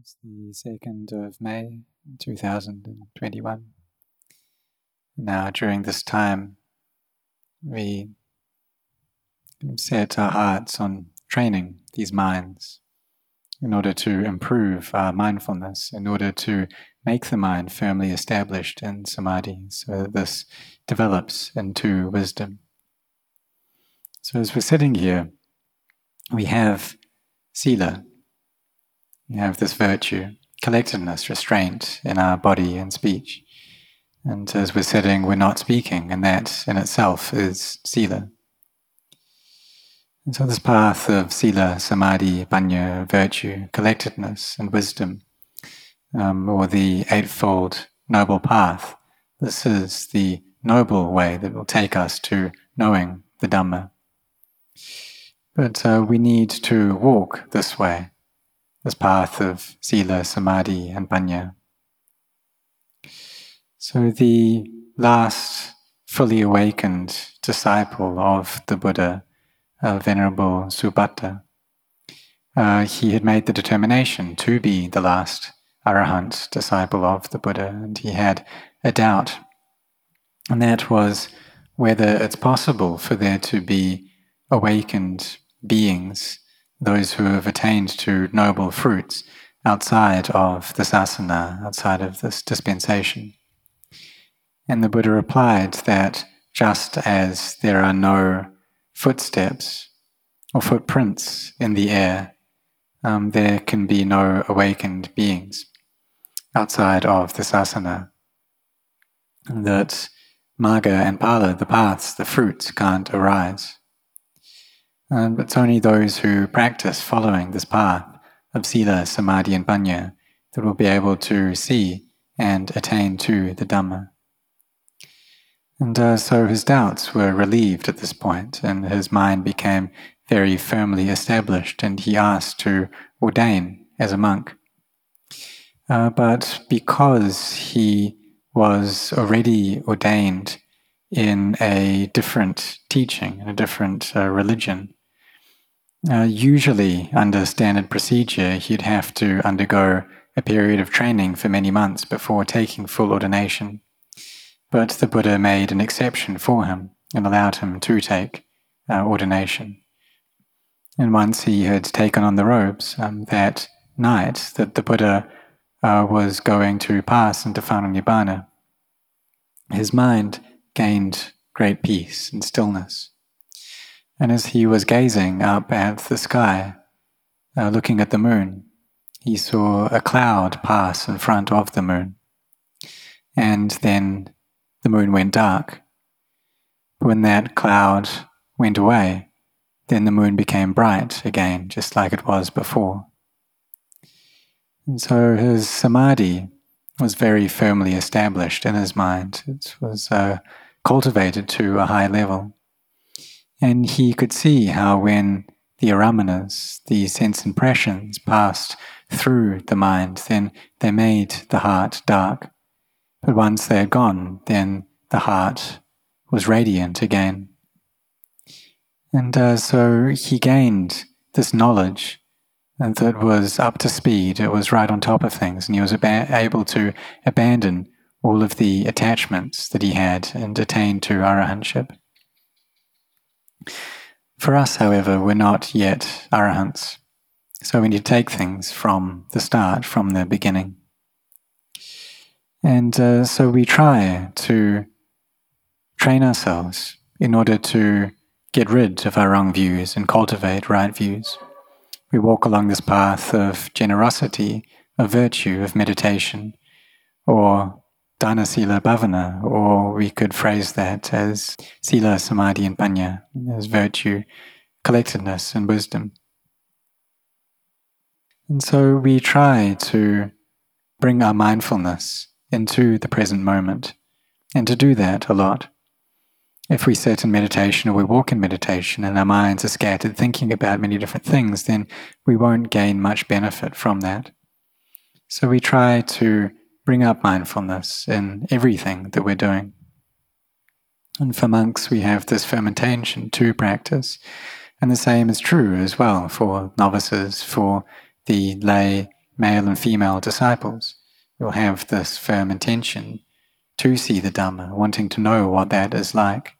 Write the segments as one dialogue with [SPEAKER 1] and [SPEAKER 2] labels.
[SPEAKER 1] It's the 2nd of May 2021. Now, during this time, we set our hearts on training these minds in order to improve our mindfulness, in order to make the mind firmly established in samadhi, so that this develops into wisdom. So, as we're sitting here, we have sila, have this virtue, collectedness, restraint in our body and speech. And as we're sitting, we're not speaking, and that in itself is sila. And so, this path of sila, samadhi, panya, virtue, collectedness, and wisdom, um, or the Eightfold Noble Path, this is the noble way that will take us to knowing the Dhamma. But uh, we need to walk this way this path of sila, samadhi, and panya. So the last fully awakened disciple of the Buddha, uh, Venerable Subhatta, uh, he had made the determination to be the last arahant disciple of the Buddha, and he had a doubt, and that was whether it's possible for there to be awakened beings those who have attained to noble fruits outside of the sasana, outside of this dispensation. And the Buddha replied that just as there are no footsteps or footprints in the air, um, there can be no awakened beings outside of the sasana. That Magga and Phala, the paths, the fruits, can't arise. Um, it's only those who practice following this path of sila, samadhi, and panya that will be able to see and attain to the Dhamma. And uh, so his doubts were relieved at this point, and his mind became very firmly established, and he asked to ordain as a monk. Uh, but because he was already ordained in a different teaching, in a different uh, religion, uh, usually, under standard procedure, he'd have to undergo a period of training for many months before taking full ordination. But the Buddha made an exception for him and allowed him to take uh, ordination. And once he had taken on the robes, um, that night that the Buddha uh, was going to pass into final nibbana, his mind gained great peace and stillness. And as he was gazing up at the sky, uh, looking at the moon, he saw a cloud pass in front of the moon. And then the moon went dark. When that cloud went away, then the moon became bright again, just like it was before. And so his samadhi was very firmly established in his mind. It was uh, cultivated to a high level. And he could see how when the aramanas, the sense impressions, passed through the mind, then they made the heart dark. But once they had gone, then the heart was radiant again. And uh, so he gained this knowledge and that was up to speed, it was right on top of things, and he was ab- able to abandon all of the attachments that he had and attain to arahantship. For us, however, we're not yet arahants. So we need to take things from the start, from the beginning. And uh, so we try to train ourselves in order to get rid of our wrong views and cultivate right views. We walk along this path of generosity, of virtue, of meditation, or dana sila bhavana, or we could phrase that as sila, samadhi, and panya, as virtue, collectedness, and wisdom. And so we try to bring our mindfulness into the present moment, and to do that a lot. If we sit in meditation or we walk in meditation and our minds are scattered thinking about many different things, then we won't gain much benefit from that. So we try to bring up mindfulness in everything that we're doing. And for monks, we have this fermentation to practice. And the same is true as well for novices, for the lay male and female disciples, will have this firm intention to see the Dhamma, wanting to know what that is like.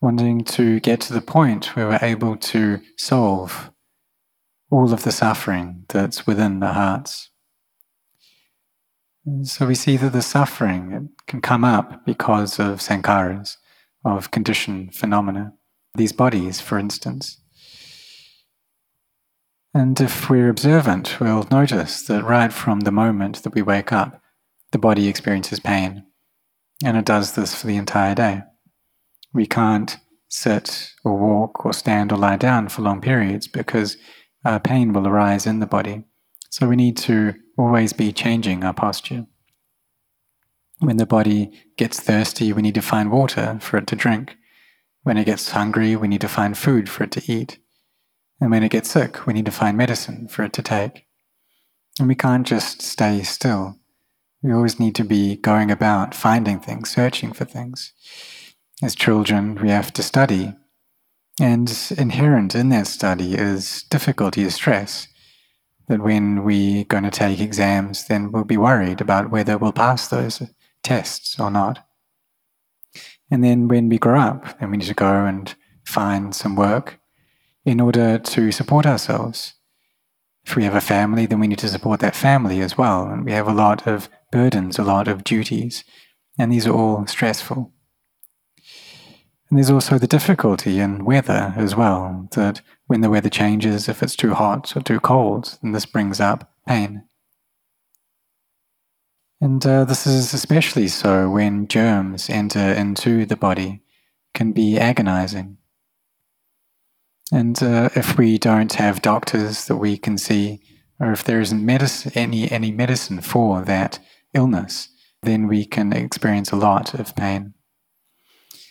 [SPEAKER 1] Wanting to get to the point where we're able to solve all of the suffering that's within the hearts. So we see that the suffering can come up because of sankharas, of conditioned phenomena, these bodies, for instance. And if we're observant, we'll notice that right from the moment that we wake up, the body experiences pain. And it does this for the entire day. We can't sit or walk or stand or lie down for long periods because uh, pain will arise in the body. So we need to always be changing our posture. When the body gets thirsty, we need to find water for it to drink. When it gets hungry, we need to find food for it to eat. And when it gets sick, we need to find medicine for it to take. And we can't just stay still. We always need to be going about, finding things, searching for things. As children, we have to study. And inherent in that study is difficulty, is stress. That when we're going to take exams, then we'll be worried about whether we'll pass those tests or not. And then when we grow up, then we need to go and find some work in order to support ourselves. If we have a family, then we need to support that family as well. And we have a lot of burdens, a lot of duties, and these are all stressful. And there's also the difficulty in weather as well, that when the weather changes, if it's too hot or too cold, then this brings up pain. And uh, this is especially so when germs enter into the body, can be agonizing. And uh, if we don't have doctors that we can see, or if there isn't medicine, any, any medicine for that illness, then we can experience a lot of pain.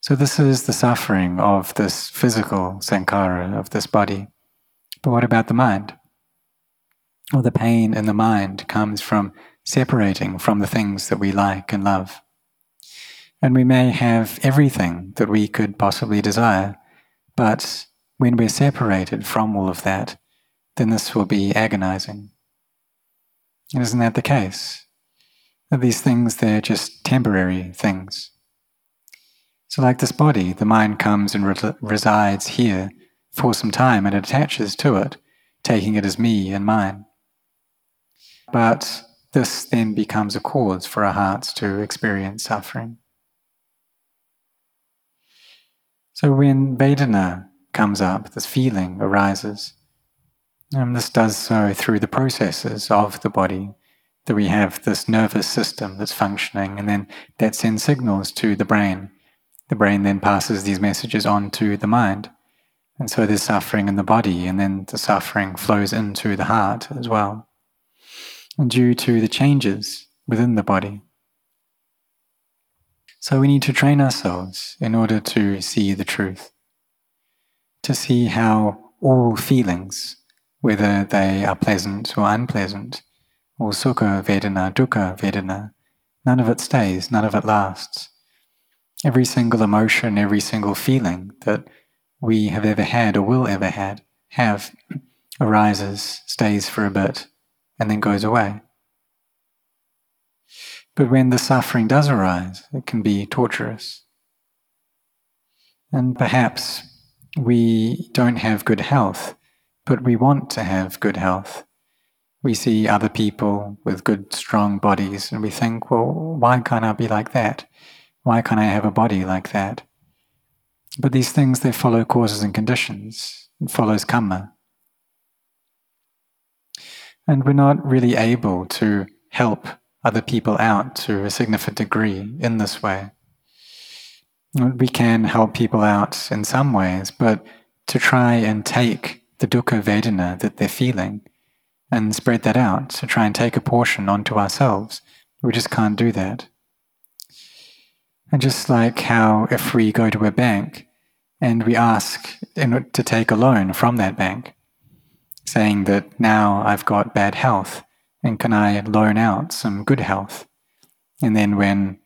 [SPEAKER 1] So, this is the suffering of this physical sankhara, of this body. But what about the mind? Well, the pain in the mind comes from separating from the things that we like and love. And we may have everything that we could possibly desire, but when we're separated from all of that, then this will be agonizing. And isn't that the case? That these things, they're just temporary things. So, like this body, the mind comes and re- resides here for some time and attaches to it, taking it as me and mine. But this then becomes a cause for our hearts to experience suffering. So when Vedana comes up, this feeling arises, and this does so through the processes of the body, that we have this nervous system that's functioning, and then that sends signals to the brain. The brain then passes these messages on to the mind. And so there's suffering in the body, and then the suffering flows into the heart as well due to the changes within the body. So we need to train ourselves in order to see the truth, to see how all feelings, whether they are pleasant or unpleasant, or sukha vedana, dukkha vedana, none of it stays, none of it lasts. Every single emotion, every single feeling that we have ever had or will ever had, have arises, stays for a bit, and then goes away. But when the suffering does arise, it can be torturous. And perhaps we don't have good health, but we want to have good health. We see other people with good, strong bodies, and we think, well, why can't I be like that? Why can't I have a body like that? But these things, they follow causes and conditions. It follows karma. And we're not really able to help other people out to a significant degree in this way. We can help people out in some ways, but to try and take the dukkha vedana that they're feeling and spread that out, to try and take a portion onto ourselves, we just can't do that. And just like how if we go to a bank and we ask to take a loan from that bank, saying that now I've got bad health and can I loan out some good health? And then when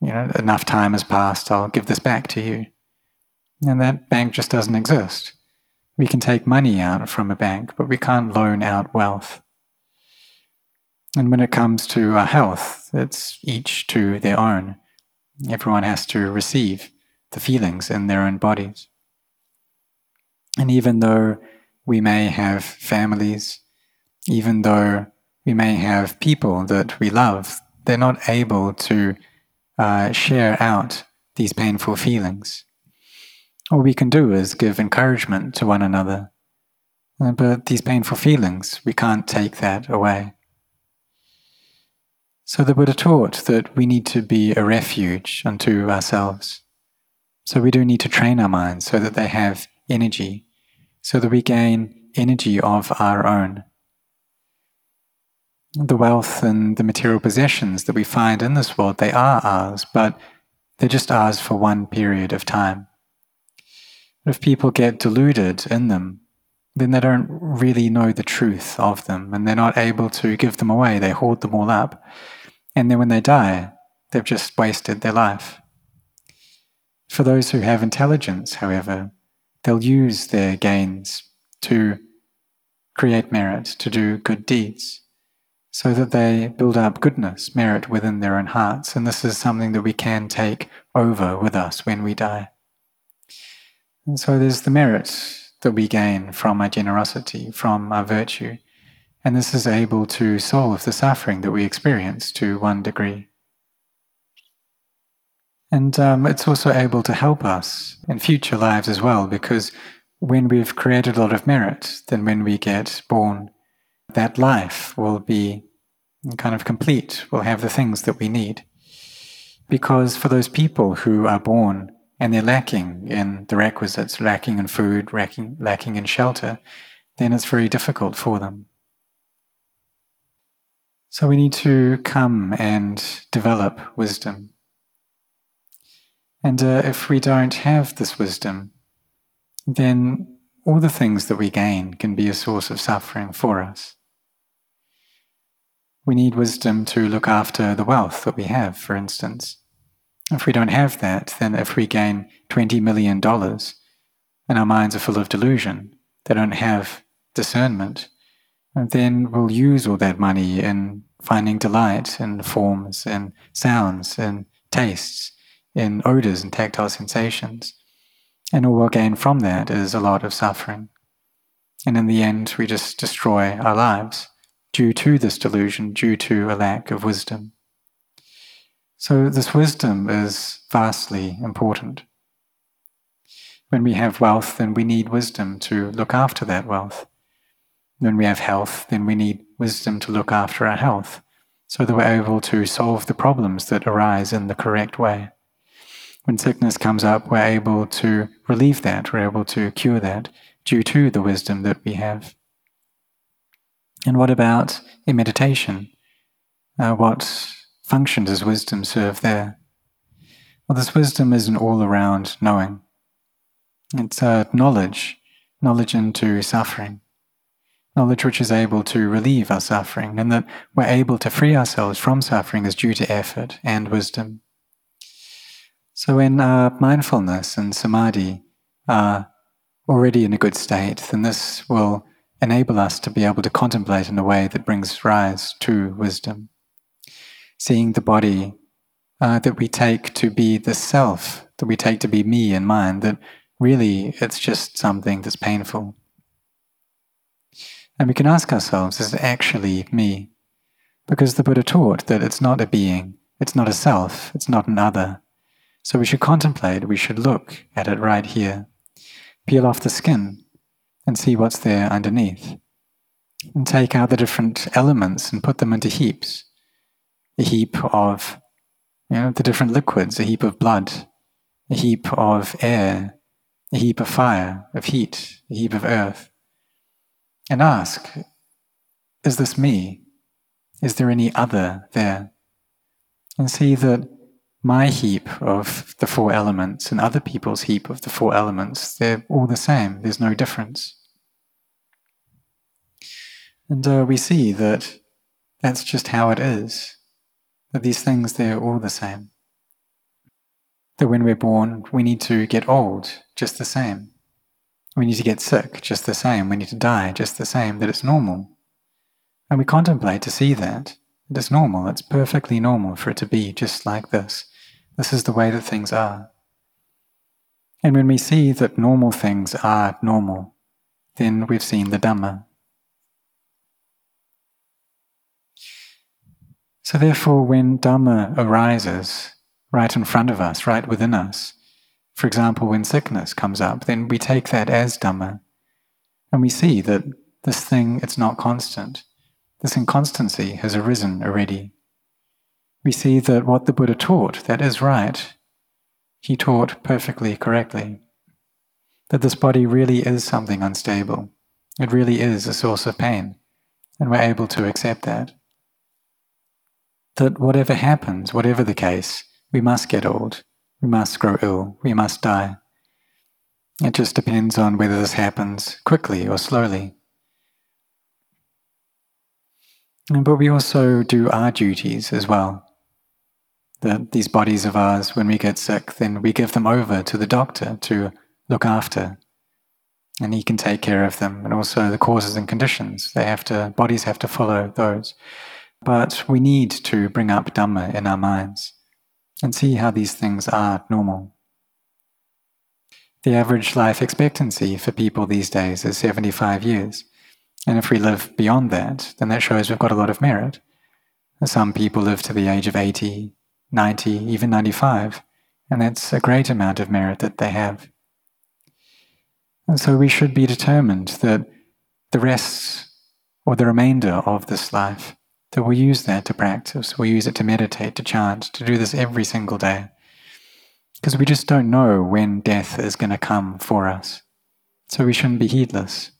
[SPEAKER 1] you know enough time has passed, I'll give this back to you. And that bank just doesn't exist. We can take money out from a bank, but we can't loan out wealth. And when it comes to our health, it's each to their own. Everyone has to receive the feelings in their own bodies. And even though we may have families, even though we may have people that we love, they're not able to uh, share out these painful feelings. All we can do is give encouragement to one another. Uh, but these painful feelings, we can't take that away. So the Buddha taught that we need to be a refuge unto ourselves. So we do need to train our minds so that they have energy, so that we gain energy of our own. The wealth and the material possessions that we find in this world, they are ours, but they're just ours for one period of time. If people get deluded in them, then they don't really know the truth of them and they're not able to give them away. They hoard them all up. And then when they die, they've just wasted their life. For those who have intelligence, however, they'll use their gains to create merit, to do good deeds, so that they build up goodness, merit within their own hearts. And this is something that we can take over with us when we die. And so there's the merit that we gain from our generosity, from our virtue. And this is able to solve the suffering that we experience to one degree. And um, it's also able to help us in future lives as well, because when we've created a lot of merit, then when we get born, that life will be kind of complete, We'll have the things that we need. Because for those people who are born and they're lacking in the requisites, lacking in food, lacking, lacking in shelter, then it's very difficult for them. So we need to come and develop wisdom. And uh, if we don't have this wisdom, then all the things that we gain can be a source of suffering for us. We need wisdom to look after the wealth that we have, for instance. If we don't have that, then if we gain $20 million and our minds are full of delusion, they don't have discernment, then we'll use all that money in finding delight in forms and sounds and tastes, in odors and tactile sensations. And all we'll gain from that is a lot of suffering. And in the end, we just destroy our lives due to this delusion, due to a lack of wisdom. So, this wisdom is vastly important. When we have wealth, then we need wisdom to look after that wealth. When we have health, then we need wisdom to look after our health so that we're able to solve the problems that arise in the correct way. When sickness comes up, we're able to relieve that, we're able to cure that due to the wisdom that we have. And what about in meditation? Uh, what function does wisdom serve there? Well, this wisdom is an all around knowing. It's uh, knowledge, knowledge into suffering, knowledge which is able to relieve our suffering, and that we're able to free ourselves from suffering is due to effort and wisdom. So, when our mindfulness and samadhi are already in a good state, then this will enable us to be able to contemplate in a way that brings rise to wisdom seeing the body uh, that we take to be the self, that we take to be me and mine, that really it's just something that's painful. And we can ask ourselves, is it actually me? Because the Buddha taught that it's not a being, it's not a self, it's not an other. So we should contemplate, we should look at it right here. Peel off the skin and see what's there underneath. And take out the different elements and put them into heaps a heap of you know, the different liquids, a heap of blood, a heap of air, a heap of fire, of heat, a heap of earth. And ask, is this me? Is there any other there? And see that my heap of the four elements and other people's heap of the four elements, they're all the same, there's no difference. And uh, we see that that's just how it is that these things, they're all the same. That when we're born, we need to get old just the same. We need to get sick just the same. We need to die just the same, that it's normal. And we contemplate to see that. It is normal, it's perfectly normal for it to be just like this. This is the way that things are. And when we see that normal things are normal, then we've seen the Dhamma. So, therefore, when Dhamma arises right in front of us, right within us, for example, when sickness comes up, then we take that as Dhamma. And we see that this thing, it's not constant. This inconstancy has arisen already. We see that what the Buddha taught, that is right. He taught perfectly correctly. That this body really is something unstable. It really is a source of pain. And we're able to accept that that whatever happens, whatever the case, we must get old, we must grow ill, we must die. It just depends on whether this happens quickly or slowly. But we also do our duties as well. That these bodies of ours, when we get sick, then we give them over to the doctor to look after. And he can take care of them, and also the causes and conditions. They have to, bodies have to follow those. But we need to bring up Dhamma in our minds and see how these things are normal. The average life expectancy for people these days is 75 years. And if we live beyond that, then that shows we've got a lot of merit. Some people live to the age of 80, 90, even 95, and that's a great amount of merit that they have. And so we should be determined that the rest or the remainder of this life that we'll use that to practice. We'll use it to meditate, to chant, to do this every single day. Because we just don't know when death is going to come for us. So we shouldn't be heedless.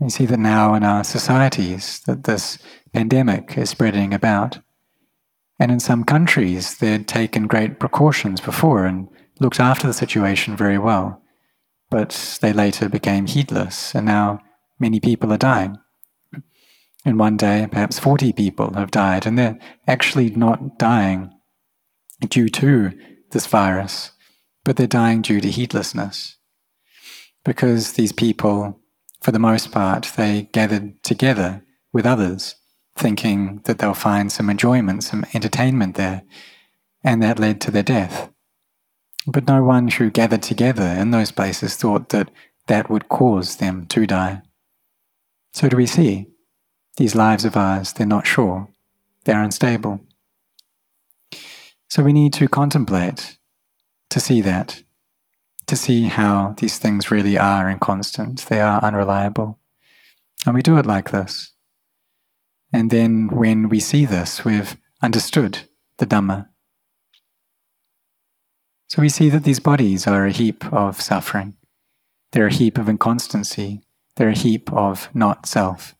[SPEAKER 1] You see that now in our societies that this pandemic is spreading about. And in some countries, they'd taken great precautions before and looked after the situation very well. But they later became heedless, and now many people are dying. In one day, perhaps 40 people have died, and they're actually not dying due to this virus, but they're dying due to heedlessness. Because these people, for the most part, they gathered together with others, thinking that they'll find some enjoyment, some entertainment there, and that led to their death. But no one who gathered together in those places thought that that would cause them to die. So do we see these lives of ours, they're not sure, they're unstable. So we need to contemplate to see that, to see how these things really are inconstant, they are unreliable. And we do it like this. And then when we see this, we've understood the Dhamma. So we see that these bodies are a heap of suffering. They're a heap of inconstancy. They're a heap of not self.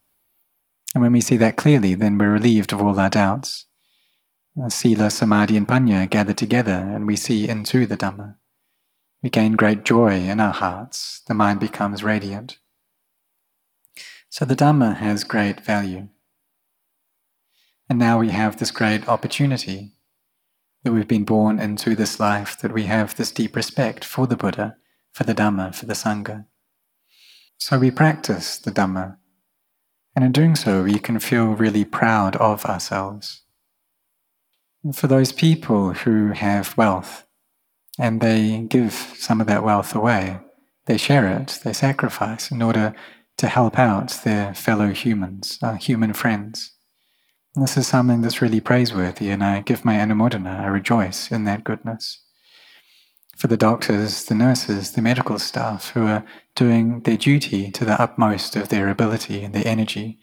[SPEAKER 1] And when we see that clearly, then we're relieved of all our doubts. Uh, Sila, Samadhi, and Panya gather together, and we see into the Dhamma. We gain great joy in our hearts. The mind becomes radiant. So the Dhamma has great value. And now we have this great opportunity that we've been born into this life, that we have this deep respect for the Buddha, for the Dhamma, for the Sangha. So we practice the Dhamma and in doing so, we can feel really proud of ourselves. For those people who have wealth and they give some of that wealth away, they share it, they sacrifice in order to help out their fellow humans, uh, human friends. And this is something that's really praiseworthy, and I give my anumodana, I rejoice in that goodness for the doctors, the nurses, the medical staff who are doing their duty to the utmost of their ability and their energy.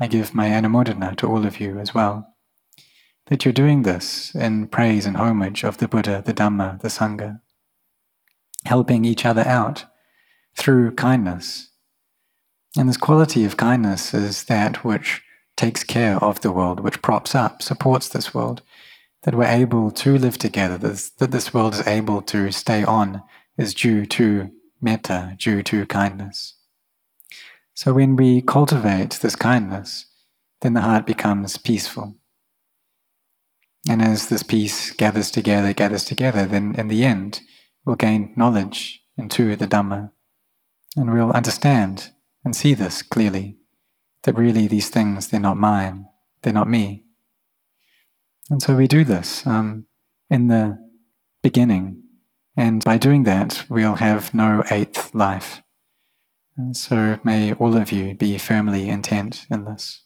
[SPEAKER 1] I give my anumodana to all of you as well. That you're doing this in praise and homage of the Buddha, the Dhamma, the Sangha, helping each other out through kindness. And this quality of kindness is that which takes care of the world, which props up, supports this world, that we're able to live together, that this world is able to stay on, is due to metta, due to kindness. So when we cultivate this kindness, then the heart becomes peaceful. And as this peace gathers together, gathers together, then in the end, we'll gain knowledge into the Dhamma. And we'll understand and see this clearly that really these things, they're not mine, they're not me. And so we do this um, in the beginning. And by doing that, we'll have no eighth life. And so may all of you be firmly intent in this.